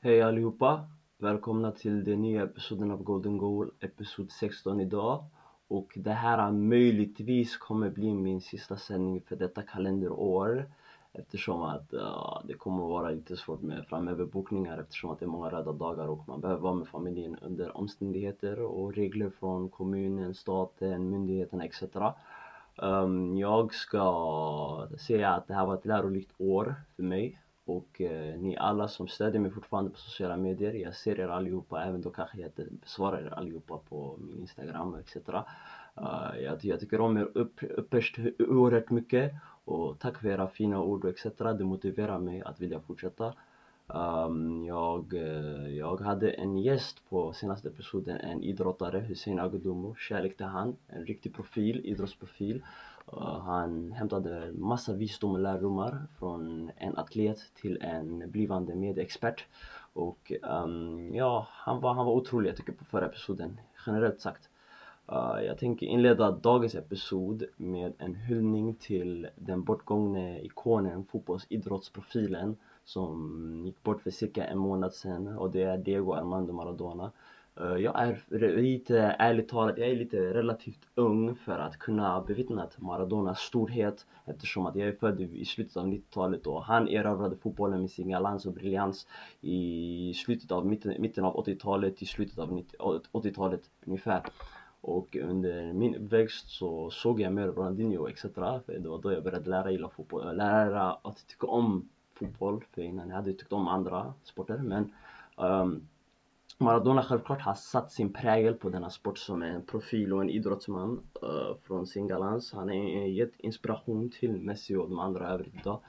Hej allihopa! Välkomna till den nya episoden av Golden Goal, episod 16 idag. Och det här möjligtvis kommer bli min sista sändning för detta kalenderår. Eftersom att uh, det kommer vara lite svårt med framöverbokningar eftersom att det är många röda dagar och man behöver vara med familjen under omständigheter och regler från kommunen, staten, myndigheterna etc. Um, ehm, jag ska säga att det här var ett lärorikt år för mig och eh, ni alla som stödjer mig fortfarande på sociala medier. Jag ser er allihopa, även då kanske jag inte besvarar er allihopa på min Instagram etc. Uh, eh, jag, jag tycker om er upp, upperst oerhört mycket och tack för era fina ord och etc. Det motiverar mig att vilja fortsätta. Um, jag, eh, jag hade en gäst på senaste episoden, en idrottare, Hussein Agudumo, kärlek till han, en riktig profil, idrottsprofil. Han hämtade massa visdom och lärdomar från en atlet till en blivande medieexpert. Och um, ja, han var, han var otrolig jag tycker på förra episoden, generellt sagt. Uh, jag tänker inleda dagens episod med en hyllning till den bortgångne ikonen, fotbollsidrottsprofilen som gick bort för cirka en månad sedan och det är Diego Armando Maradona. Eh, jag är lite, ärligt talat, jag är lite relativt ung för att kunna bevittna Maradonas storhet eftersom att jag är född i slutet av 90-talet och han erövrade fotbollen med sin galans och briljans i slutet av mitten, mitten av 80-talet till slutet av 80-talet ungefär. Och under min uppväxt så såg jag mer Ronaldinho etc. För det var då jag började lära gilla fotboll, lära att tycka om fotboll. För innan jag hade tyckt om andra sporter. Men um, Maradona självklart har satt sin prägel på denna sport som en profil och en idrottsman uh, från sin galans. Han har gett inspiration till Messi och de andra övrigt idag.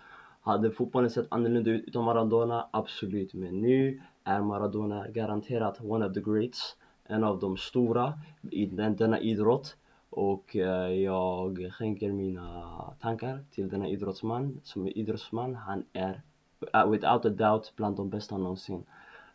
Hade fotbollen sett annorlunda ut utan Maradona? Absolut. Men nu är Maradona garanterat one of the greats en av de stora i den, denna idrott och uh, jag skänker mina tankar till denna idrottsman. Som idrottsman, han är uh, without a doubt bland de bästa någonsin.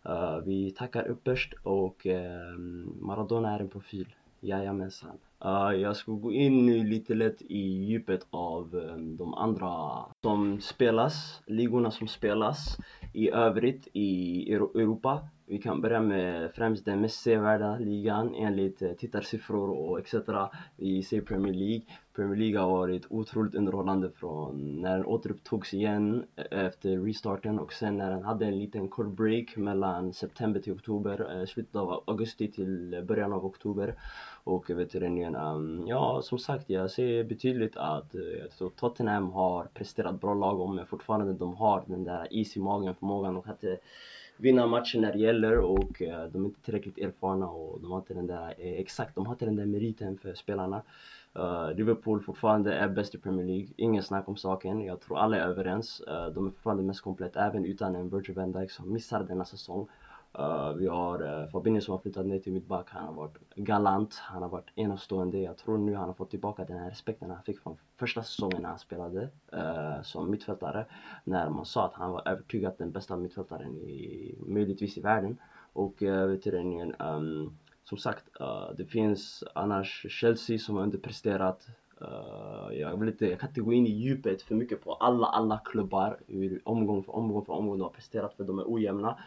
Uh, vi tackar upperst och uh, Maradona är en profil. Jajamensan. Uh, jag ska gå in nu lite lätt i djupet av um, de andra som spelas, ligorna som spelas i övrigt i Europa. Vi kan börja med främst den mest sevärda ligan enligt eh, tittarsiffror och etc. Vi ser Premier League. Premier League har varit otroligt underhållande från när den återupptogs igen eh, efter restarten och sen när den hade en liten kort break mellan september till oktober, eh, slutet av augusti till början av oktober. Och veteranerna, ehm, ja som sagt jag ser betydligt att uh, Tottenham har presterat bra lagom men fortfarande de har den där is i magen förmågan och att vinna matchen när det gäller och eh, de är inte tillräckligt erfarna och de har inte den där, eh, exakt, de har inte den där meriten för spelarna. Uh, Liverpool fortfarande är bäst i Premier League, ingen snack om saken. Jag tror alla är överens. Uh, de är fortfarande mest komplett, även utan en Virgil van Dijk som missar denna säsong. Uh, vi har uh, Fabinho som har flyttat ner till mittback, han har varit galant, han har varit enastående. Jag tror nu han har fått tillbaka den här respekten han fick från första säsongen när han spelade uh, som mittfältare. När man sa att han var övertygad den bästa mittfältaren i, möjligtvis i världen. Och uh, du, um, som sagt, det finns annars Chelsea som har underpresterat Uh, jag, vill inte, jag kan inte gå in i djupet för mycket på alla, alla klubbar hur omgång för omgång för omgång de har presterat för de är ojämna.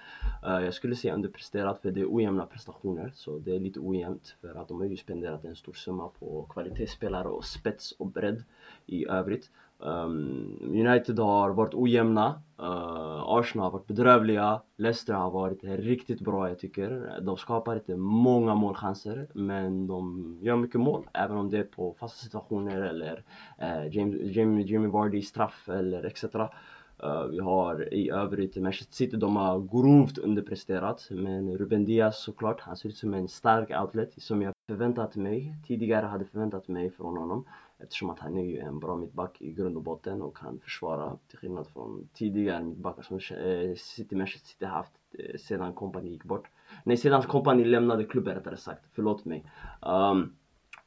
Uh, jag skulle säga underpresterat för det är ojämna prestationer så det är lite ojämnt för att de har ju spenderat en stor summa på kvalitetsspelare och spets och bredd i övrigt. Um, United har varit ojämna, uh, Arsenal har varit bedrövliga, Leicester har varit riktigt bra jag tycker. De skapar inte många målchanser men de gör mycket mål även om det är på fasta situationer eller uh, James, Jamie, Jamie Vardy straff eller etc. Uh, vi har i övrigt Manchester City, de har grovt underpresterat men Ruben Diaz såklart, han ser ut som en stark outlet som jag förväntat mig, tidigare hade förväntat mig från honom eftersom att han är ju en bra mittback i grund och botten och kan försvara till skillnad från tidigare mittbackar som eh, City, Manchester City haft eh, sedan kompani gick bort. Nej, sedan kompani lämnade klubben rättare sagt, förlåt mig. Um,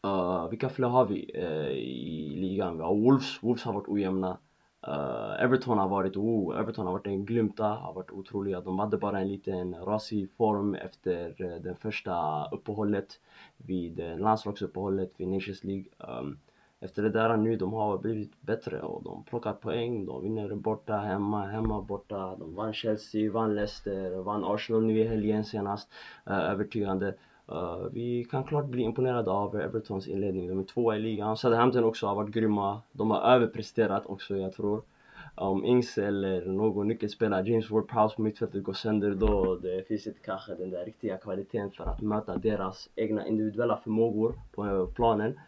uh, vilka fler har vi uh, i ligan? Vi har Wolves, Wolves har varit ojämna. Uh, Everton har varit, oh, Everton har varit en glymta, har varit otroliga. De hade bara en liten rasig form efter eh, uh, det första uppehållet vid uh, landslagsuppehållet vid Nations League. Um, efter det där nu, de har blivit bättre och de plockar poäng, de vinner borta, hemma, hemma, borta. De vann Chelsea, vann Leicester, vann Arsenal nu i helgen senast. Uh, övertygande. Uh, vi kan klart bli imponerade av Evertons inledning. De är tvåa i ligan. Southampton också har varit grymma. De har överpresterat också, jag tror. Om Ings eller någon nyckelspelare, James Ward-Prowse på mittfältet går sönder då det finns inte kanske den där riktiga kvaliteten för att möta deras egna individuella förmågor på planen.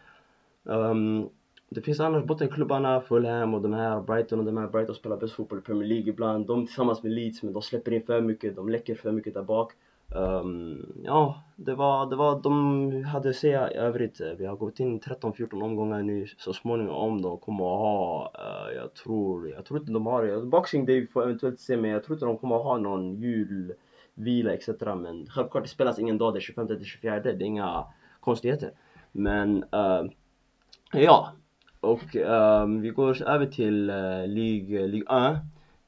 Um, det finns annars bottenklubbarna, Fulham och de här, Brighton och de här. Brighton spelar bäst fotboll i Premier League ibland. De tillsammans med Leeds, men de släpper in för mycket, de läcker för mycket där bak. Um, ja, det var, det var, de hade att säga i övrigt. Vi har gått in 13-14 omgångar nu. Så småningom de kommer att ha, uh, jag tror, jag tror inte de har det. Boxing Day får eventuellt se, men jag tror inte de kommer att ha någon julvila etc. Men självklart, det spelas ingen dag den 25 till 24. Det är inga konstigheter. Men uh, Ja, och um, vi går över till eh, uh, Ligue, Ligue 1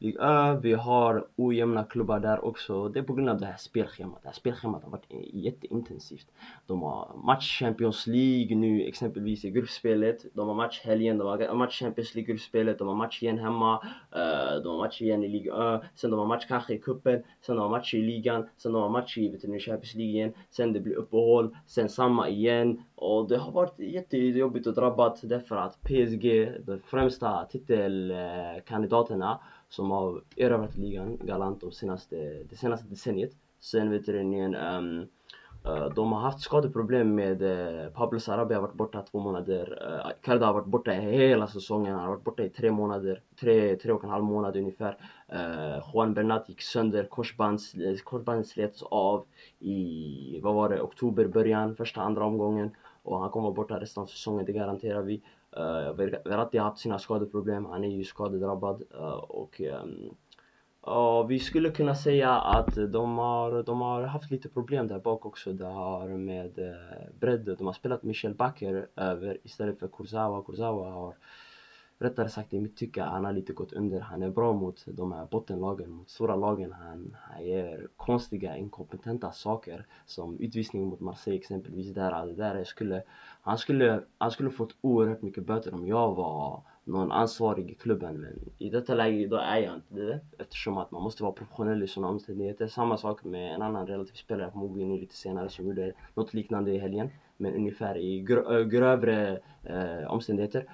Ligue 1, ah, vi har ojämna klubbar där också. Det är på grund av det här spelschemat. Det här spelschemat har varit jätteintensivt. De har match Champions League nu exempelvis i gruppspelet. De har match helgen, de har match Champions League gruppspelet. De har match igen hemma. Eh, de har match igen i Ligue 1. Sen de har match kanske i cupen. Sen de har match i ligan. Sen de har match i vet du, Champions League igen. Sen det blir uppehåll. Sen samma igen. Och det har varit jättejobbigt och drabbat därför att PSG, de främsta titelkandidaterna eh, som har erövrat ligan galant de senaste, det senaste decenniet. Sen vet du igen, um, uh, de har haft skadeproblem med uh, Pablo Sarabia har varit borta två månader. Eh, uh, Karda har varit borta hela säsongen, han har varit borta i tre månader, tre, tre och en halv månad ungefär. Uh, Juan Bernat gick sönder, korsbands, korsbandet slets av i, vad var det, oktober början, första, andra omgången. Och han kommer vara borta resten av säsongen, det garanterar vi. Eh, uh, Verratti har haft sina skadeproblem, han är ju skadedrabbad uh, och um, uh, vi skulle kunna säga att de har, de har haft lite problem där bak också. Det har med eh, uh, bredd, de har spelat Michel Backer över istället för Kurzawa. Kurzawa har rättare sagt i mitt tycke, han har lite gått under. Han är bra mot de här bottenlagen, mot stora lagen. Han, han gör konstiga, inkompetenta saker som utvisning mot Marseille exempelvis. Där, där skulle, han, skulle, han skulle fått oerhört mycket böter om jag var någon ansvarig i klubben men i detta läge då är jag inte det eftersom att man måste vara professionell i sådana omständigheter. Samma sak med en annan relativ spelare, förmodligen lite senare, som gjorde något liknande i helgen men ungefär i grövre eh, omständigheter.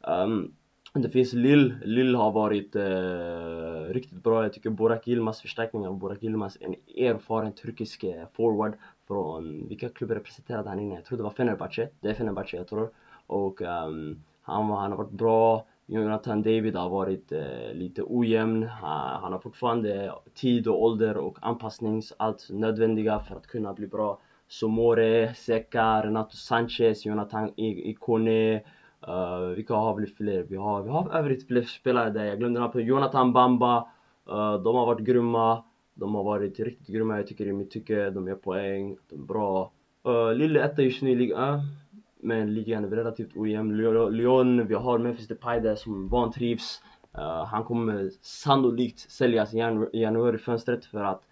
Um, det finns Lill, Lill har varit eh, riktigt bra. Jag tycker Burak Yilmaz, förstärkningen av Burak Yilmaz, en erfaren turkisk eh, forward från, vilka klubbar representerade han innan? Jag tror det var Fenerbahce, det är Fenerbahce jag tror. Och um, han, han har varit bra. Jonathan David har varit eh, lite ojämn. Han, han, har fortfarande tid och ålder och anpassnings, allt nödvändiga för att kunna bli bra. Somore, Seka, Renato Sanchez, Jonathan Ikone Uh, vilka har vi fler? Vi har, vi har övrigt fler spelare där. Jag glömde namnet Jonathan Bamba. Uh, de har varit grymma. De har varit riktigt grymma jag tycker i mitt tycke. De gör poäng, de är bra. Uh, Lille etta just nu i ligan. Men ligan är relativt ojämn. Lyon, vi har Memphis Depay där som vantrivs. Uh, han kommer sannolikt säljas i januarifönstret för att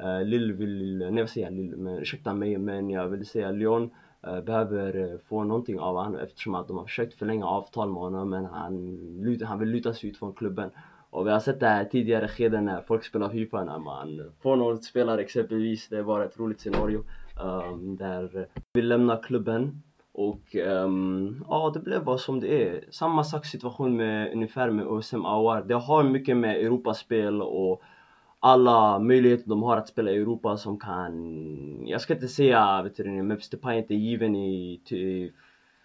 uh, Lille vill, nej vad säger jag, Lille, men ursäkta mig men jag vill säga Lyon Eh, behöver eh, få någonting av honom eftersom att de har försökt förlänga avtal med honom men han, han vill luta sig ut från klubben. Och vi har sett det här tidigare skeden när folk spelar Fifa när man får någon spelare exempelvis, det är bara ett roligt scenario um, där vi lämnar klubben och um, ja, det blev bara som det är. Samma sak situation med ungefär med OSM Awar. Det har mycket med Europaspel och alla möjligheter de har att spela i Europa som kan, jag ska inte säga, vet du, Memphis Depay är inte given i, i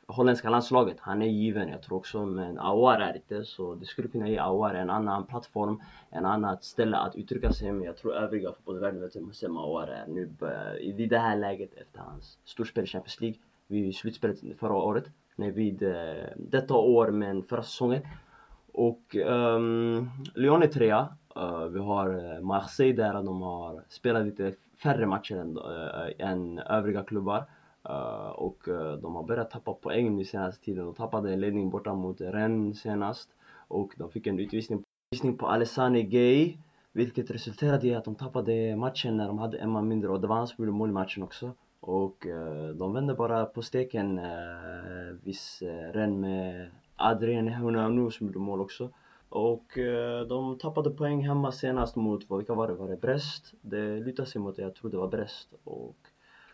holländska landslaget, han är given jag tror också men Awar är inte så det skulle kunna ge Awar en annan plattform, en annat ställe att uttrycka sig. Men jag tror övriga fotbollsvärlden vet hur Hossein Awar är nu eh, i det här läget efter hans storspel i Champions League vid slutspelet förra året, nej vid eh, detta år men förra säsongen. Och um, Lyon är trea. Eh, vi har eh, Marseille där de har spelat lite färre matcher än, eh, än övriga klubbar. Uh, och uh, de har börjat tappa poäng nu senaste tiden. De tappade en ledning borta mot Rennes senast. Och de fick en utvisning, utvisning på Alessane Gay. Vilket resulterade i att de tappade matchen när de hade en man mindre och det var han som gjorde mål i matchen också. och uh, de vände bara på steken uh, viss uh, Ren med Adrien Hunanu som gjorde mål också och eh, de tappade poäng hemma senast mot, vilka var det? Var det Brest? Det lutar sig mot det, jag tror det var Brest och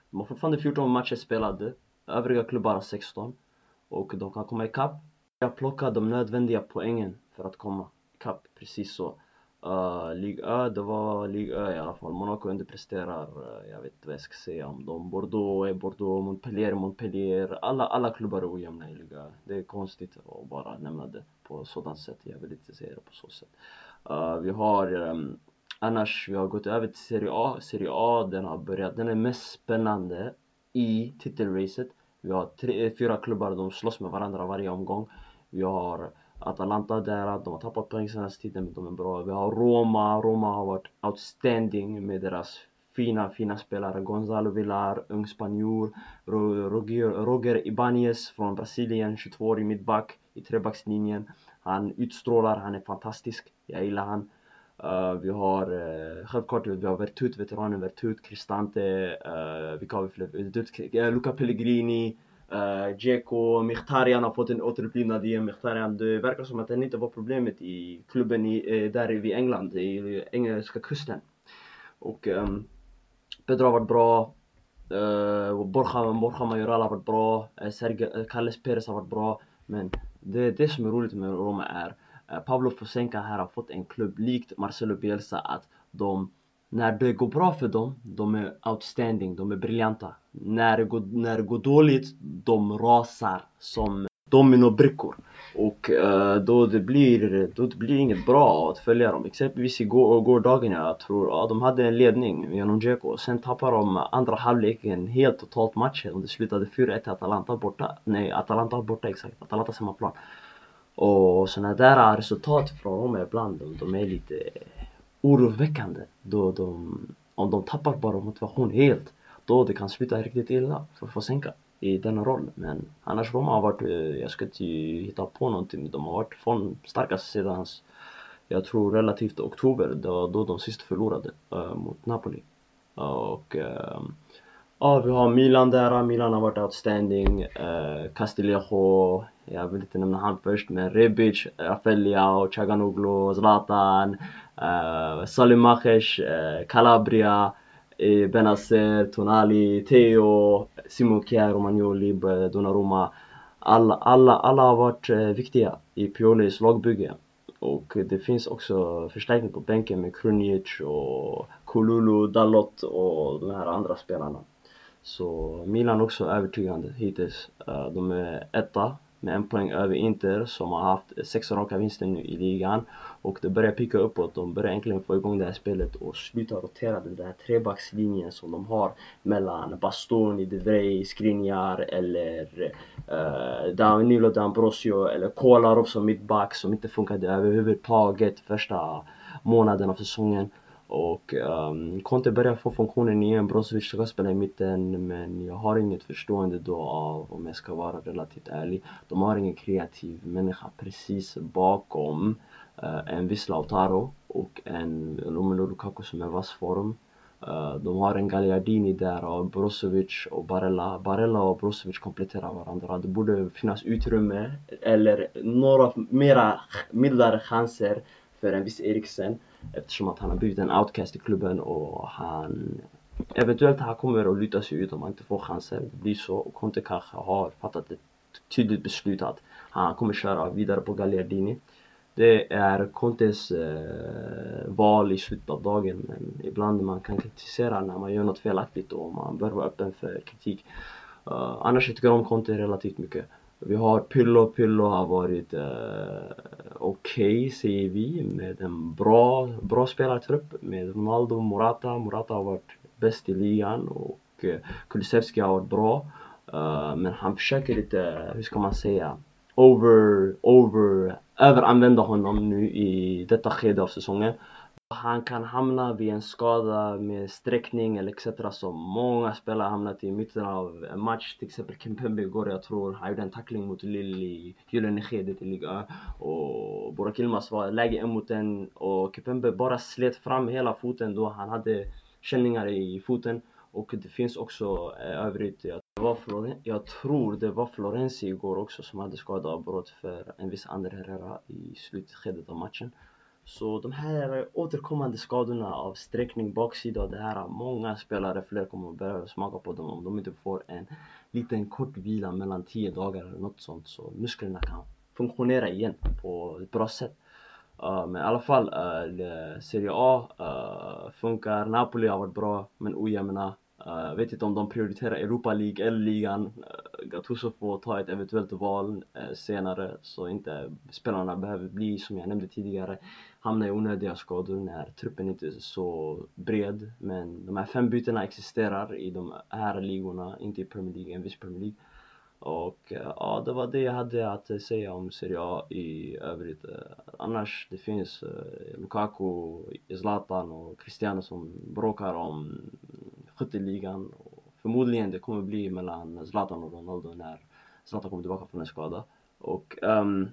de har fortfarande 14 matcher spelade övriga klubbar har 16 och de kan komma ikapp jag plockar de nödvändiga poängen för att komma ikapp, precis så Uh, Ligue Ö, det var Ligue Ö i alla fall. Monaco underpresterar, uh, jag vet inte vad jag ska säga om dem. Bordeaux är Bordeaux, Montpellier är Montpellier. Alla, alla klubbar är ojämna i Ligue Ö. Det är konstigt att bara nämna det på sådant sätt. Jag vill inte säga det på så sätt. Uh, vi har um, annars, vi har gått över till Serie A. Serie A, den har börjat. Den är mest spännande i titelracet. Vi har tre, fyra klubbar, de slåss med varandra varje omgång. Vi har Atalanta där, de har tappat poäng senaste tiden men de är bra. Vi har Roma, Roma har varit outstanding med deras fina, fina spelare. Gonzalo Villar, ung spanjor. Roger, Roger Ibanez från Brasilien, 22-årig mittback i trebackslinjen. Han utstrålar, han är fantastisk. Jag gillar han. Uh, vi har eh, uh, självklart vi har Vertut, veteranen Vertut, Cristante, uh, vilka har vi fler? Luca Pellegrini, Uh, Dzeko, Mkhitaryan har fått en återupplivnad igen. Mkhitaryan, det verkar som att den inte var problemet i klubben i, där vid England, i engelska kusten. Och um, Pedro har varit bra. Uh, Borja, Borja Majoral har varit bra. Uh, Sergio, uh, Carles Perez har varit bra. Men det, det som är roligt med Roma är eh, Pablo Fosenka här har fått en klubb likt Marcelo Bielsa att de när det går bra för dem, de är outstanding, de är briljanta. När det går, när det går dåligt, de rasar som dominobrickor. Och uh, då, det blir, då det blir inget bra att följa dem. Exempelvis igår, gårdagen, jag tror, ja, de hade en ledning genom Dzeko. Sen tappade de andra halvleken helt totalt matchen och det slutade 4-1 till Atalanta borta. Nej, Atalanta borta exakt. Atalantas hemmaplan. Och sådana där resultat från dem ibland, de, de är lite oroväckande då de, om de tappar bara motivation helt då det kan sluta riktigt illa för Fosenka i denna roll. Men annars Roma har varit, eh, jag ska inte hitta på någonting, de har varit från starkast sedan jag tror relativt oktober, det var då de sist förlorade äh, mot Napoli. Och äh, ja, vi har Milan där, Milan har varit outstanding, äh, Castillejo, jag vill inte nämna han först men Rebic, Rafael Chaganoglu, Zlatan äh, Salim Mahesh, Calabria, E, Benazer, Tonali, Theo, Simon Kjær, Romagnoli, Donnarumma. Alla, alla, alla har varit eh, viktiga i Piolis lagbygge. Och det finns också förstärkning på bänken med Krunic och Kululu, Dalot och de här andra spelarna. Så Milan också övertygande hittills. Eh, de är etta med en poäng över Inter som har haft sex raka vinster nu i ligan och det börjar picka uppåt. De börjar äntligen få igång det här spelet och sluta rotera den där trebackslinjen som de har mellan Bastoni, De Vrij, Skriniar eller eh, Danilo D'Ambrosio eller Kolarov som mittback som inte funkade överhuvudtaget första månaden av säsongen. Och um, Conte börjar få funktionen igen, Brozovic ska spela i mitten men jag har inget förstående då av, om jag ska vara relativt ärlig, de har ingen kreativ människa precis bakom uh, en viss Lautaro och en Romelu Lukaku som är vass form. Uh, de har en Gagliardini där och Brozovic och Barella. Barella och Brozovic kompletterar varandra. Det borde finnas utrymme eller några mera mildare chanser för en viss Eriksen eftersom att han har blivit en outcast i klubben och han eventuellt han kommer att luta sig ut om han inte får chanser. Det blir så och Conte kanske har fattat ett tydligt beslut att han kommer köra vidare på Gagliardini. Det är Contes eh, val i slutet av dagen men ibland man kan kritisera när man gör något felaktigt och man bör vara öppen för kritik. Uh, annars jag tycker jag om Conte relativt mycket. Vi har Pillo, Pillo har varit eh, okej okay, säger vi med en bra, bra spelartrupp med Ronaldo, Morata. Morata har varit bäst i ligan och eh, Kulusevski har varit bra. Uh, men han försöker lite, hur ska man säga, over, over, överanvända honom nu i detta skede av säsongen. Han kan hamna vid en skada med sträckning eller etc som många spelare hamnat i mitten av en match. Till exempel Kempembe igår, jag tror, han gjorde en tackling mot Lille i gyllene skedet i Liga. Och Burak Yilmaz var läge en mot en och Kempembe bara slet fram hela foten då han hade känningar i foten. Och det finns också eh, övrigt, jag, var Floren, jag tror det var Florenzi igår också som hade skadeavbrott för en viss andra Herrera i slutskedet av matchen så de här återkommande skadorna av sträckning, baksida och det här, många spelare, fler kommer att börja smaka på dem om de inte får en liten kort vila mellan 10 dagar eller något sånt så musklerna kan funktionera igen på ett bra sätt. Uh, men i alla fall, uh, Serie A uh, funkar, Napoli har varit bra men ojämna. Uh, vet inte om de prioriterar Europa League eller ligan. Jag tror så får ta ett eventuellt val eh, senare så inte spelarna behöver bli, som jag nämnde tidigare, hamna i onödiga skador när truppen inte är så bred. Men de här fem bytena existerar i de här ligorna, inte i Premier League, en viss Premier League. Och eh, ja, det var det jag hade att säga om Serie A i övrigt. Eh, annars, det finns Lukaku, Zlatan och Cristiano som bråkar om skytteligan. Förmodligen det kommer bli mellan Zlatan och Ronaldo när Zlatan kommer tillbaka från en skada. Och um,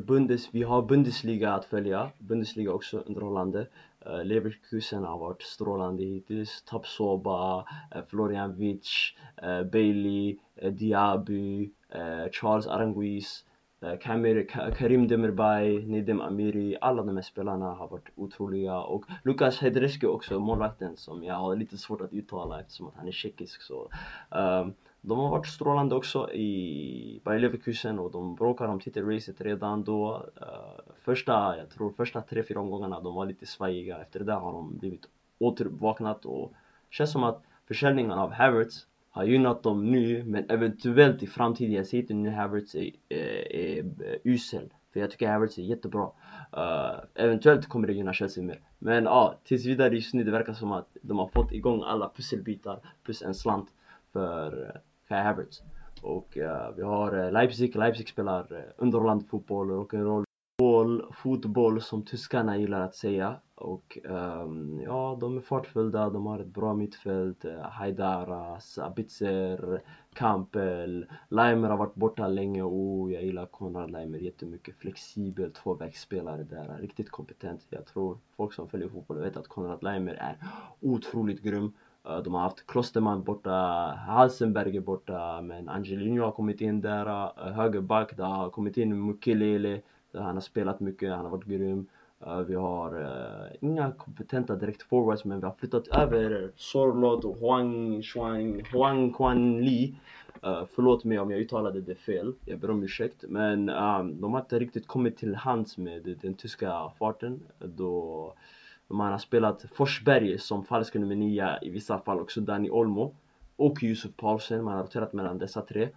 Bundes, vi har Bundesliga att följa, Bundesliga också underhållande uh, eh, Leverkusen har varit strålande hittills, Tapsoba, uh, Florian Witsch, eh, uh, Bailey, uh, Diaby, uh, Charles Aranguiz uh, Eh, Kamir, Karim Demirbay, Nidem Amiri, alla de här spelarna har varit otroliga och Lukas Hedreski också, målvakten som jag har lite svårt att uttala eftersom att han är tjeckisk så um, de har varit strålande också i Bayer Leverkusen och de bråkar om titelracet redan då. Uh, första, jag tror första tre, fyra omgångarna de var lite svajiga. Efter det där har de blivit återvaknat och känns som att försäljningen av Havertz har gynnat dem nu men eventuellt i framtiden, jag säger inte nu Havertz är, eh, är, är, usel för jag tycker Havertz är jättebra. Uh, Eventuellt kommer det gynna Chelsea mer. Men ja, uh, tills vidare just nu det verkar som att de har fått igång alla pusselbitar plus en slant för Kai Havertz. Och uh, vi har uh, Leipzig, Leipzig spelar uh, underhållande fotboll, rock'n'roll, fotboll, fotboll som tyskarna gillar att säga. Och um, ja, de är fartfyllda, de har ett bra mittfält, eh, Haidara, Sabitzer, Kampel, Leimer har varit borta länge och oh, jag gillar Konrad Leimer jättemycket, flexibel tvåvägsspelare där, riktigt kompetent. Jag tror folk som följer fotboll vet att Konrad Leimer är otroligt grym. Eh, de har haft Klosterman borta, Halsenberg är borta, men Angelino har kommit in där, eh, högerback, det har kommit in Mukelele, Eh, han har spelat mycket, han har varit grym. Eh, vi har uh, inga kompetenta direkt forwards men vi har flyttat över Sorlot och Huang, Shuang, Huang Quan Li. Uh, Förlåt mig om jag uttalade det fel, jag ber om ursäkt men um, de har inte riktigt kommit till hands med den tyska farten. Då man har spelat Forsberg som falsk nummer 9 i vissa fall också Dani Olmo och Yusuf Paulsen, man har roterat mellan dessa tre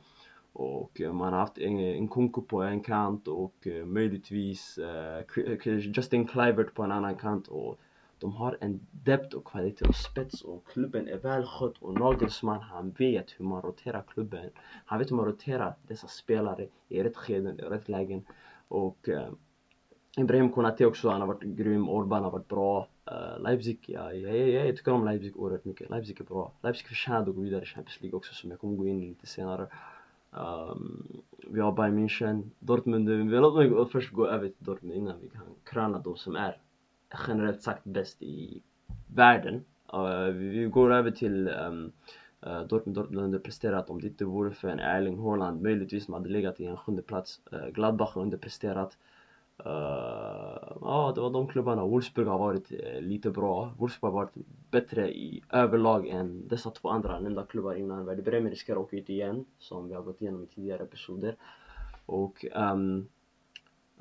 och eh, man har haft en, Kunku på en kant och eh, möjligtvis uh, Justin Clivert på en annan kant. Och de har en depth och kvalitet och spets och klubben är välskött och Nagelsmann han vet hur man roterar klubben. Han vet hur man roterar dessa spelare i rätt skeden, i rätt lägen. Och uh, Ibrahim Konate också, han har varit grym, Orban har varit bra. Uh, Leipzig, ja, jag, jag, jag tycker om Leipzig oerhört mycket, Leipzig är bra. Leipzig förtjänar att gå vidare i Champions League också som jag kommer gå in i lite senare um, Vi har Bayern München, Dortmund, låt mig först gå över till Dortmund innan vi kan kröna de som är generellt sagt bäst i världen. Uh, vi, går över till um, uh, Dortmund, Dortmund underpresterat om det inte vore för en Erling Haaland möjligtvis man hade legat i en sjunde plats. Uh, Gladbach har underpresterat. Uh, ja, det var de klubbarna. Wolfsburg har varit uh, lite bra. Wolfsburg har varit bättre i överlag än dessa två andra nämnda klubbar innan. Werder Bremen riskerar att åka ut igen, som vi har gått igenom i tidigare episoder. Och um,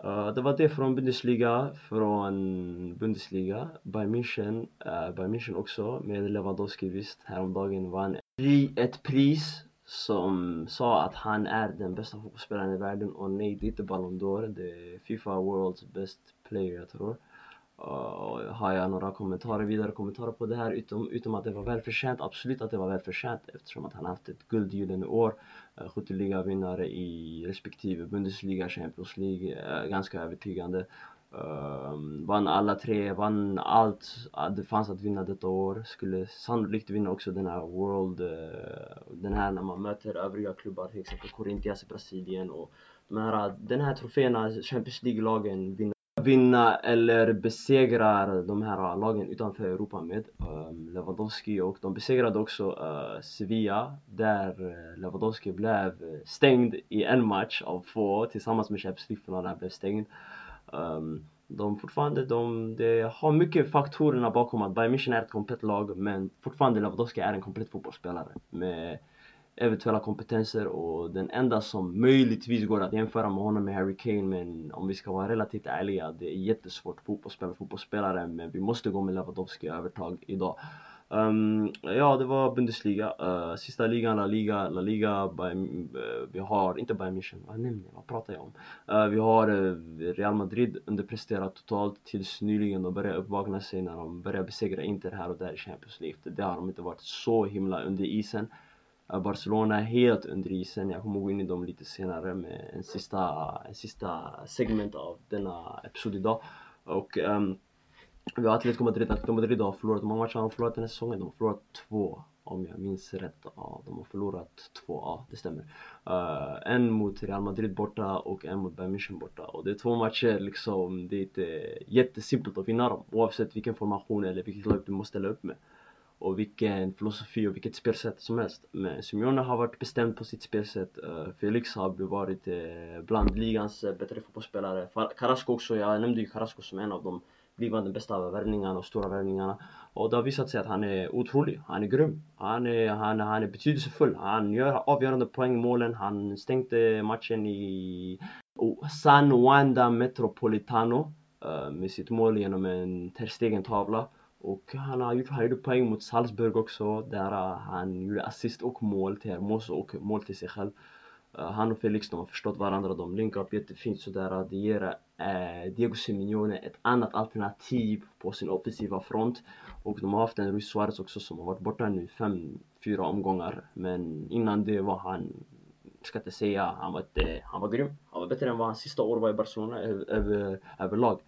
uh, det var det från Bundesliga. Från Bundesliga. Bayern München, Bayern München också med Lewandowski visst. Häromdagen vann ett pris som sa att han är den bästa fotbollsspelaren i världen. Och nej, det är inte Ballon d'Or, det är Fifa World's Best Player jag tror. Uh, Har jag några kommentarer, vidare kommentarer på det här? Utom, utom att det var välförtjänt, absolut att det var välförtjänt eftersom att han haft ett guld gyllene år. Eh, uh, Skytteligavinnare i respektive Bundesliga, Champions League, uh, ganska övertygande. Uh, vann alla tre, vann allt det fanns att vinna detta år. Skulle sannolikt vinna också den här World, uh, den här när man möter övriga klubbar, till exempel Corinthians i Brasilien och de här, den här troféerna, Champions League-lagen vinna eller besegra de här lagen utanför Europa med um, Lewandowski och de besegrade också uh, Sevilla där uh, Lewandowski blev stängd i en match av två tillsammans med Champions League-finalen blev stängd um, de fortfarande, de, de har mycket faktorerna bakom att Bayern München är ett komplett lag men fortfarande Lewandowski är en komplett fotbollsspelare med eventuella kompetenser och den enda som möjligtvis går att jämföra med honom är Harry Kane men om vi ska vara relativt ärliga det är jättesvårt fotbollsspelare fotbollsspelare men vi måste gå med Lewandowski övertag idag um, Ja det var Bundesliga, uh, sista ligan La Liga, La Liga Bayern, uh, vi har, inte Bayern München, vad nämnde vad pratar jag om? Uh, vi har Real Madrid underpresterat totalt tills nyligen de började uppvakna sig när de började besegra Inter här och där i Champions League det har de inte varit så himla under isen Barcelona är helt under isen. Jag kommer gå in i dem lite senare med en sista, en sista segment av denna episod idag. Och um, vi har Atletico Madrid. Atletico Madrid har förlorat, hur många matcher har de förlorat den här säsongen? De har förlorat två om jag minns rätt. Ja, de har förlorat två, ja det stämmer. Uh, en mot Real Madrid borta och en mot Bayern München borta. Och det är två matcher liksom, det är inte jättesimpelt att vinna dem oavsett vilken formation eller vilket lag du måste ställa upp med och vilken filosofi och vilket spelsätt som helst. Men Simeone har varit bestämd på sitt spelsätt. Uh, Felix har varit uh, bland ligans uh, bättre fotbollsspelare. Carrasco också, jag nämnde ju Carrasco som en av dem de blivande bästa värvningarna och stora värvningarna. Och det har visat sig att han är otrolig, han är grym, han är, han, han är betydelsefull, han gör avgörande poäng i målen, han stängde matchen i oh, San Wanda Metropolitano eh, med sitt mål genom en Ter tavla. Och han har gjort, han gjorde poäng mot Salzburg också där eh, han gjorde assist och mål till Hermoso och mål till sig själv. Eh, han och Felix de har förstått varandra, de linkar upp jättefint sådär. Eh, det ger eh, Diego Simeone ett annat alternativ på sin offensiva front. Och de har haft en Luis Suarez också som har varit borta nu fem, fyra omgångar. Men innan det var han, ska inte säga, han var, ett, han var grym. Han var bättre än vad hans sista år var i Barcelona över, överlag.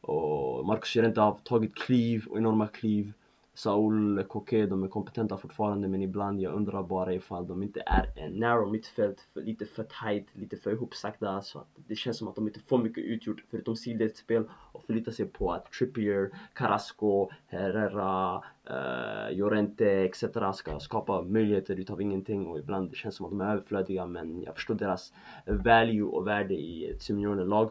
Och Marcus Llorente har tagit kliv, enorma kliv. Saul Koke, de är kompetenta fortfarande men ibland jag undrar bara ifall de inte är en narrow mittfält, för, lite för tight, lite för ihopsagda så att det känns som att de inte får mycket utgjort förutom spel och förlita sig på att Trippier, Carrasco, Herrera, uh, Llorente etc ska skapa möjligheter utav ingenting och ibland det känns som att de är överflödiga men jag förstår deras value och värde i ett Simeone-lag.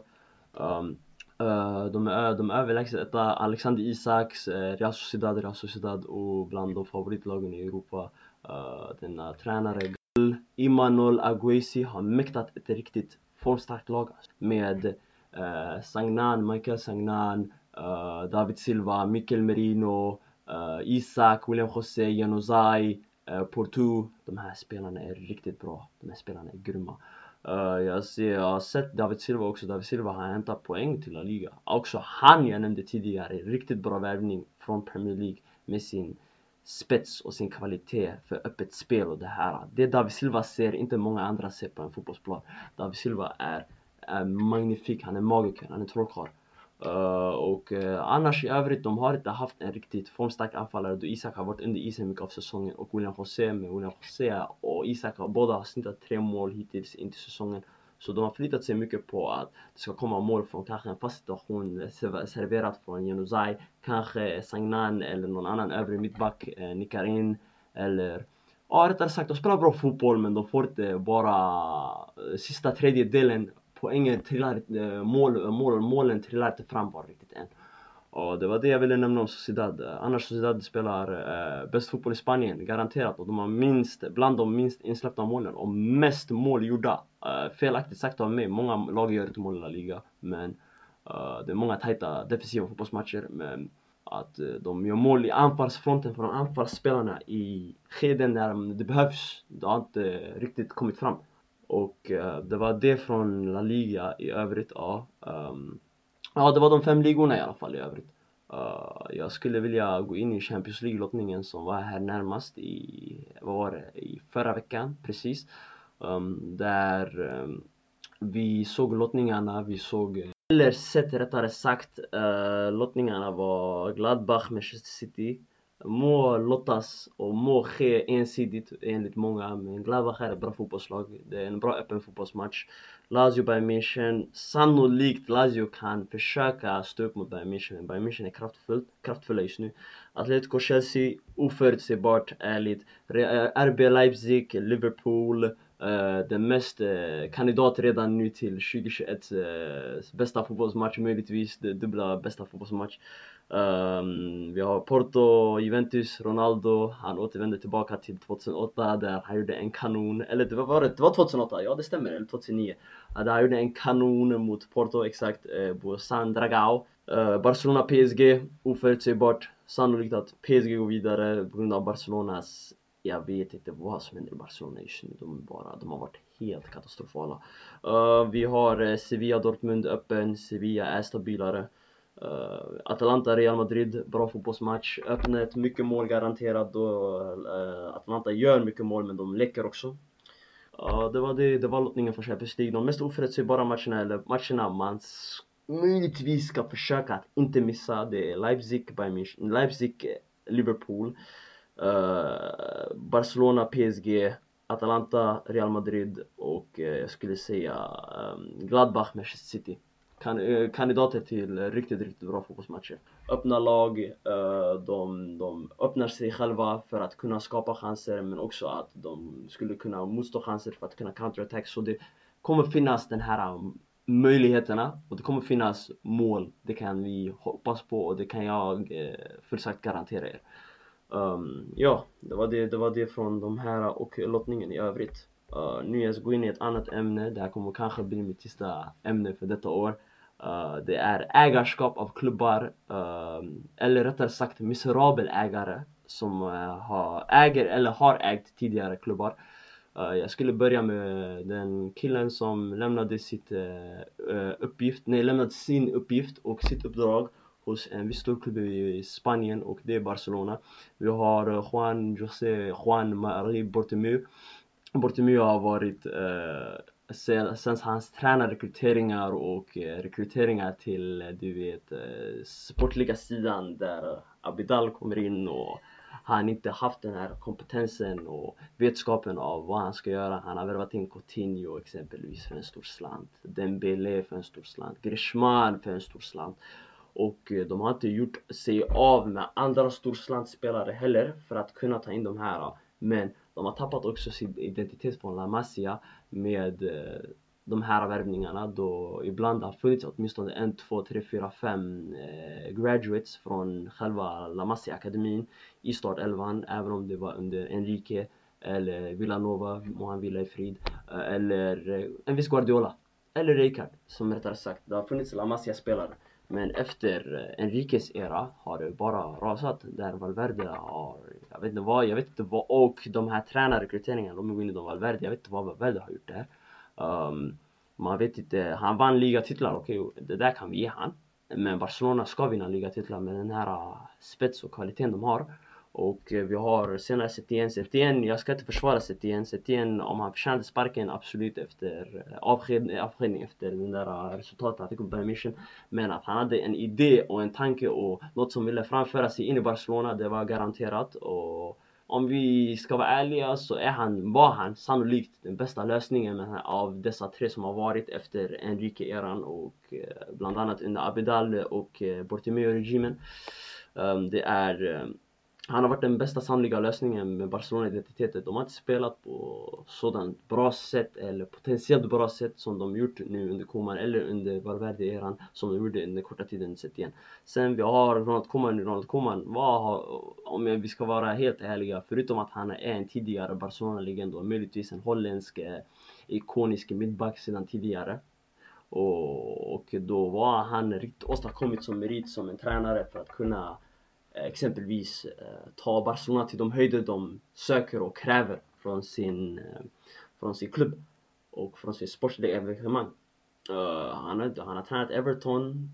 Um, ehm, Eh, de är, de är överlägset etta. Alexander Isaks, uh, Real Sociedad, Real Sociedad och bland de favoritlagen i Europa. Eh, Denna tränare Imanol Aguesi har mäktat ett riktigt formstarkt lag alltså, med Sagnan, Michael Sagnan, David Silva, Mikel Merino, Isak, William José, Januzaj, Portu Porto. De här spelarna är riktigt bra. De här spelarna är grymma. Uh, jag, ser, jag har sett David Silva också, David Silva har hämtat poäng till La Liga. Också han jag nämnde tidigare, riktigt bra värvning från Premier League med sin spets och sin kvalitet för öppet spel och det här. Det David Silva ser, inte många andra ser på en fotbollsplan. David Silva är, är magnifik, han är magiker, han är trollkarl. Uh, och uh, annars i övrigt, de har inte haft en riktigt formstark anfallare då Isak har varit under isen mycket av säsongen och William José med William José och Isak har båda har snittat tre mål hittills in till säsongen. Så de har förlitat sig mycket på att det ska komma mål från kanske en fast situation eh, serverat från Januzaj, kanske Sagnan eller någon annan övre mittback eh, nickar in eller Ja rättare sagt, de spelar bra fotboll men de får inte bara sista tredjedelen poängen trillar eh, mål, mål, målen trillar inte fram bara riktigt än. Och det var det jag ville nämna om Sociedad. Annars Sociedad spelar eh, bäst fotboll i Spanien, garanterat. Och de har minst, bland de minst insläppta målen och mest mål gjorda. Eh, felaktigt sagt av mig, många lag gör inte mål i La Liga. Men eh, det är många tajta defensiva fotbollsmatcher. Men att eh, de gör mål i anfallsfronten från anfallsspelarna i skeden när det behövs. Det har inte riktigt kommit fram. Och uh, det var det från La Liga i övrigt, ja. Um, ja, det var de fem ligorna i alla fall i övrigt. Uh, jag skulle vilja gå in i Champions League-lottningen som var här närmast i, vad var det, i förra veckan precis. Um, där um, vi såg lottningarna, vi såg, eller sett rättare sagt, uh, lottningarna var Gladbach, Manchester City, må lottas och må ske ensidigt enligt många men Gladbach är ett bra fotbollslag. Det är en bra öppen fotbollsmatch. Lazio Bayern München. Sannolikt Lazio kan försöka stå upp mot Bayern München men Bayern München är kraftfullt, kraftfulla just nu. Atletico Chelsea oförutsägbart ärligt. RB eh, Leipzig, Liverpool Uh, den mest uh, kandidat redan nu till 2021 uh, bästa fotbollsmatch möjligtvis, det dubbla bästa fotbollsmatch um, Vi har Porto, Juventus, Ronaldo, han återvände tillbaka till 2008 där han gjorde en kanon, eller det var, var det, det var 2008, ja det stämmer, eller 2009 Där han gjorde en kanon mot Porto, exakt, Eh, på San Dragao eh, Barcelona PSG, oförutsägbart. Sannolikt att PSG går vidare på grund av Barcelonas jag vet inte vad som händer i Barcelona just nu, de, bara, de har varit helt katastrofala. Uh, Vi har eh, Sevilla Dortmund öppen, Sevilla är stabilare uh, Atalanta Real Madrid, bra fotbollsmatch, öppnet, mycket mål garanterat och eh, Atalanta gör mycket mål men de läcker också. Ja, det var det, det var lottningen för Champions League, de mest oförutsägbara matcherna, eller matcherna man möjligtvis ska försöka att inte missa, det är Leipzig, Bayern München, Leipzig, Liverpool. Eh, Barcelona, PSG, Atalanta, Real Madrid och uh, jag skulle säga um, Gladbach, Manchester City. Kan, eh, kandidater till eh, riktigt, riktigt bra fotbollsmatcher. Öppna lag, eh, de, de öppnar sig själva för att kunna skapa chanser men också att de skulle kunna motstå chanser för att kunna counterattack. Så det kommer finnas den här um, möjligheterna och det kommer finnas mål. Det kan vi hoppas på och det kan jag eh, för sagt garantera er. Um, ja, det var det, det var det från de här och lottningen i övrigt. Uh, nu jag ska gå in i ett annat ämne, det här kommer kanske bli mitt sista ämne för detta år. Uh, det är ägarskap av klubbar, uh, eller rättare sagt miserabel ägare som uh, har, äger eller har ägt tidigare klubbar. Uh, jag skulle börja med den killen som lämnade sitt uh, uppgift, nej lämnade sin uppgift och sitt uppdrag hos en viss storklubb i Spanien och det är Barcelona. Vi har Juan José Juan Marie Bortomeu. Bortomeu har varit eh, sen, sen hans tränarrekryteringar och eh, rekryteringar till eh, du vet eh, sportliga sidan där Abidal kommer in och han inte haft den här kompetensen och vetskapen av vad han ska göra. Han har värvat in Coutinho exempelvis för en stor slant, Dembélé för en stor slant, Griezmann för en stor slant och eh, de har inte gjort sig av med andra storslantspelare heller för att kunna ta in de här men de har tappat också sin identitet från La Masia med eh, de här värvningarna då ibland har funnits åtminstone en, två, tre, fyra, fem eh, graduates från själva La Masia-akademin i startelvan även om det var under Enrique eller Villanova, må han vila i frid eh, eller eh, en viss Guardiola eller Rijkaard som rättare sagt det har funnits La Masia-spelare men efter eh, Enriques era har det bara rasat där Valverde har, jag vet inte vad, jag vet inte vad, och de här tränarrekryteringarna, de går in i de Valverde, jag vet inte vad Valverde har gjort där. Um, man vet inte, han vann ligatitlar, okej okay, det där kan vi ge han. Men Barcelona ska vinna ligatitlar med den här eh, spets och kvaliteten de har. Och eh, vi har senare Setien, Setien, jag ska inte försvara Setien, Setien om han förtjänade sparken absolut efter eh, avsked, eh, avskedning efter den där resultatet han fick på Bayern München. Men att han hade en idé och en tanke och något som ville framföra sig in i Barcelona, det var garanterat. Och om vi ska vara ärliga så är han, var han sannolikt den bästa lösningen av dessa tre som har varit efter Enrique-eran och bland annat under Abidal och Bortomeu-regimen. Ehm, det är han har varit den bästa sannolika lösningen med Barcelona-identiteten. De har inte spelat på sådant bra sätt eller potentiellt bra sätt som de gjort nu under Koman eller under Valverde-eran som de gjorde under korta tiden sett igen. Sen vi har Ronald Koeman, Ronald Koeman, vad har, om vi ska vara helt ärliga, förutom att han är en tidigare Barcelona-legend och möjligtvis en holländsk eh, ikonisk mittback sedan tidigare. Och, och då var han riktigt åstadkommit som merit som en tränare för att kunna exempelvis eh, ta Barcelona till de höjder de söker och kräver från sin, eh, från sin klubb och från sin sportsliga evenemang. Eh, han, har, han har tränat Everton,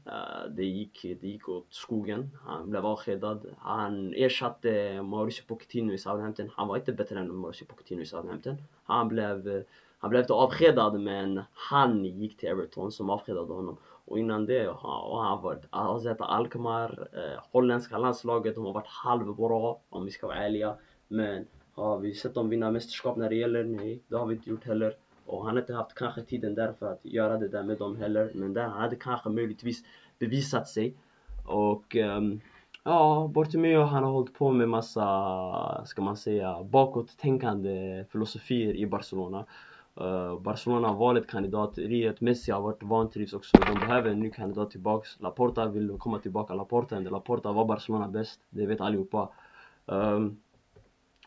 det, gick, det gick åt skogen, han blev avskedad. Han ersatte Mauricio Pochettino i Southampton, han var inte bättre än Mauricio Pochettino i Southampton. Han blev, han blev inte avskedad men han gick till Everton som avskedade honom och innan det har han varit AZ Alkmaar, eh, holländska landslaget, de har varit halvbra om vi ska vara ärliga. Men har vi sett dem vinna mästerskap när det gäller? Nej, det har vi inte gjort heller. Och han har inte haft kanske tiden där för att göra det där med dem heller. Men där han hade kanske möjligtvis bevisat sig. Och um, ja, Bortomeo han har hållit på med massa, ska man säga, bakåttänkande filosofier i Barcelona. Eh, Barcelona har varit kandidateriet, Messi har varit vantrivs också. De behöver en ny kandidat tillbaks. Laporta vill komma tillbaka. Laporta, Laporta var Barcelona bäst, det vet allihopa. Um,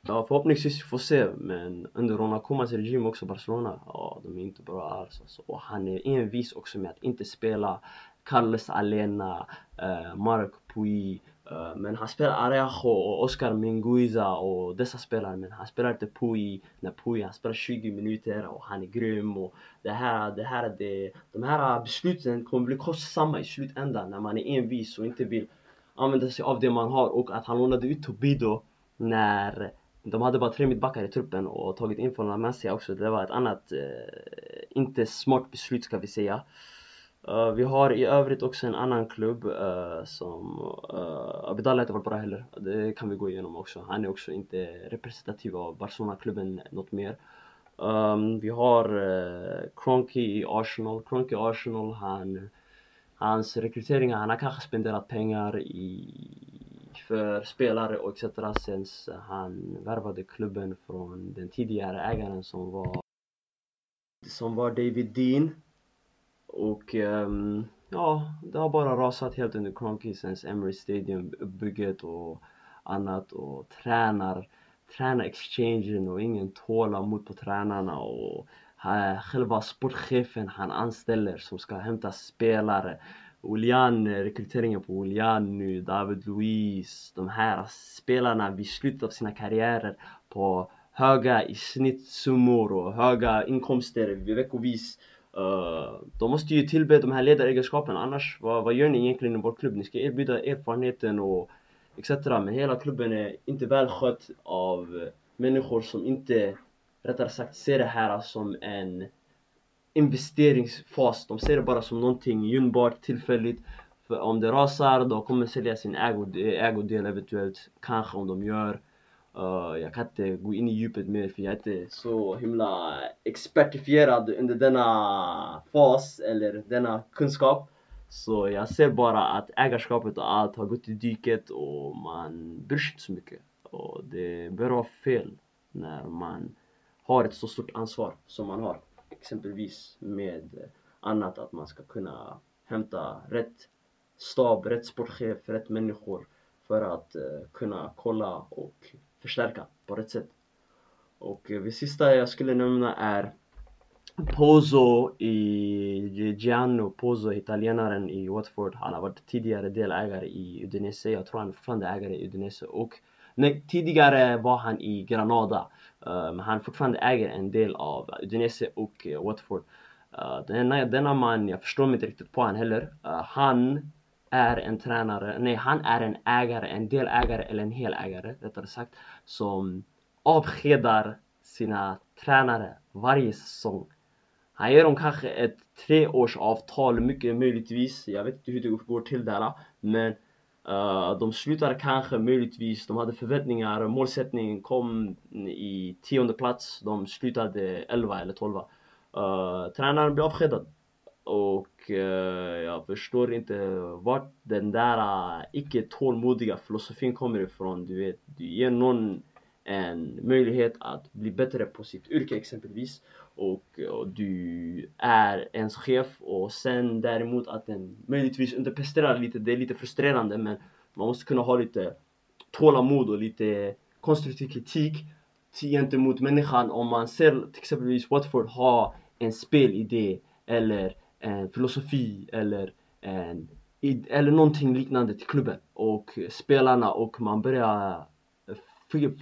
Ja förhoppningsvis vi får se men under Ronald Koemans regim också Barcelona, ja de är inte bra alls alltså. Och han är envis också med att inte spela Carles Alena, eh, uh, Mark Puig, Äh, men han spelar Arejo och Oscar Minguiza och dessa spelare men han spelar inte Pui när Pui han spelar 20 minuter och han är grym och det här, det här, det, de här besluten kommer bli kostsamma i slutändan när man är envis och inte vill använda sig av det man har och att han lånade ut Tobido när de hade bara tre mittbackar i truppen och tagit in från La Masia också. Det var ett annat, eh, inte smart beslut ska vi säga. Uh, vi har i övrigt också en annan klubb uh, som eh, uh, Abidal har inte varit bra heller. Det kan vi gå igenom också. Han är också inte representativ av Barcelona-klubben något mer. Um, vi har uh, Kroenke i Arsenal. Kroenke i Arsenal, han, hans rekryteringar, han har kanske spenderat pengar i för spelare och etc. sen han värvade klubben från den tidigare ägaren som var som var David Dean och um, ja, det har bara rasat helt under Kronkisens sen Emery Stadium bygget och annat och tränar tränar-exchangen och ingen tålamod på tränarna och uh, själva sportchefen han anställer som ska hämta spelare Willian, rekryteringen på Willian nu, David Luiz, de här spelarna vid slutet av sina karriärer på höga i snittsummor och höga inkomster veckovis. Uh, de måste ju tillbe de här ledaregenskaperna annars vad, vad gör ni egentligen i vår klubb? Ni ska erbjuda erfarenheten och etc. Men hela klubben är inte välskött av människor som inte, rättare sagt, ser det här som en investeringsfas. De ser det bara som någonting gynnbart, tillfälligt. För om det rasar, de kommer sälja sin ägodel eventuellt. Kanske om de gör. Uh, jag kan inte gå in i djupet mer för jag är inte så himla expertifierad under denna fas eller denna kunskap. Så jag ser bara att ägarskapet och allt har gått i diket och man bryr sig inte så mycket. Och det bör vara fel när man har ett så stort ansvar som man har exempelvis med annat att man ska kunna hämta rätt stab, rätt sportchef, rätt människor för att eh, kunna kolla och förstärka på rätt sätt. Och eh, det sista jag skulle nämna är Pozo i Gianno Pozo, italienaren i Watford. Han har varit tidigare delägare i Udinese. Jag tror han är fortfarande ägare i Udinese. Och nej, tidigare var han i Granada. Men han fortfarande äger en del av Udinese och eh, Watford. Ehm, uh, denna, denna man, jag förstår mig inte riktigt på han heller. Uh, han är en tränare, nej han är en ägare, en delägare eller en helägare rättare sagt. Som avskedar sina tränare varje säsong. Han ger dem kanske ett treårsavtal, mycket möjligtvis. Jag vet inte hur det går till där. Men Uh, de slutar kanske möjligtvis, de hade förväntningar, målsättningen kom i tionde plats, de slutade 11 eller 12 uh, eh, Tränaren blir avskedad och eh, jag förstår inte vart den där eh, uh, icke tålmodiga filosofin kommer ifrån. Du vet, du ger någon en möjlighet att bli bättre på sitt yrke exempelvis. Och, och du är ens chef. Och sen däremot att den möjligtvis underpresterar lite, det är lite frustrerande. Men man måste kunna ha lite tålamod och lite konstruktiv kritik gentemot människan. Om man ser till exempelvis Watford ha en spelidé eller en filosofi eller en, eller någonting liknande till klubben och spelarna och man börjar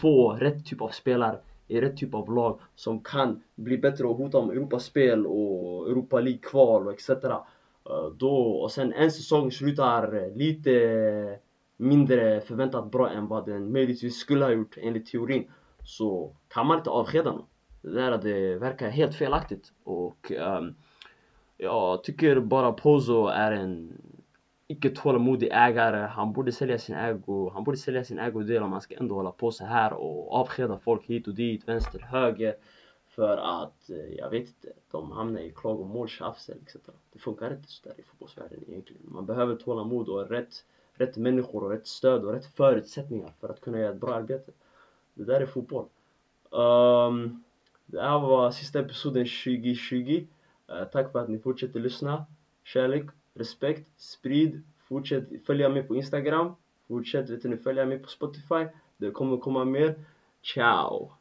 få rätt typ av spelare i rätt typ av lag som kan bli bättre och hota om Europaspel och Europa League-kval och etc. Eh, då, och sen en säsong slutar lite mindre förväntat bra än vad den möjligtvis skulle ha gjort enligt teorin så kan man inte avskeda någon. Det där det verkar helt felaktigt och um, jag tycker bara Pozo är en icke tålmodig ägare. Han borde sälja sin ägo. Han borde sälja sin ägodel om han ska ändå hålla på så här och avskeda folk hit och dit, vänster, höger. För att, eh, jag vet inte, de hamnar i klagomål, tjafsel etc. Det funkar inte sådär i fotbollsvärlden egentligen. Man behöver tålamod och rätt, rätt människor och rätt stöd och rätt förutsättningar för att kunna göra ett bra arbete. Det där är fotboll. Um, det här var sista episoden 2020. Eh, tack för att ni fortsätter lyssna. Kärlek, respekt, sprid. Fortsätt följa mig på Instagram. Fortsätt vet ni, följa mig på Spotify. Det kommer komma mer. Ciao!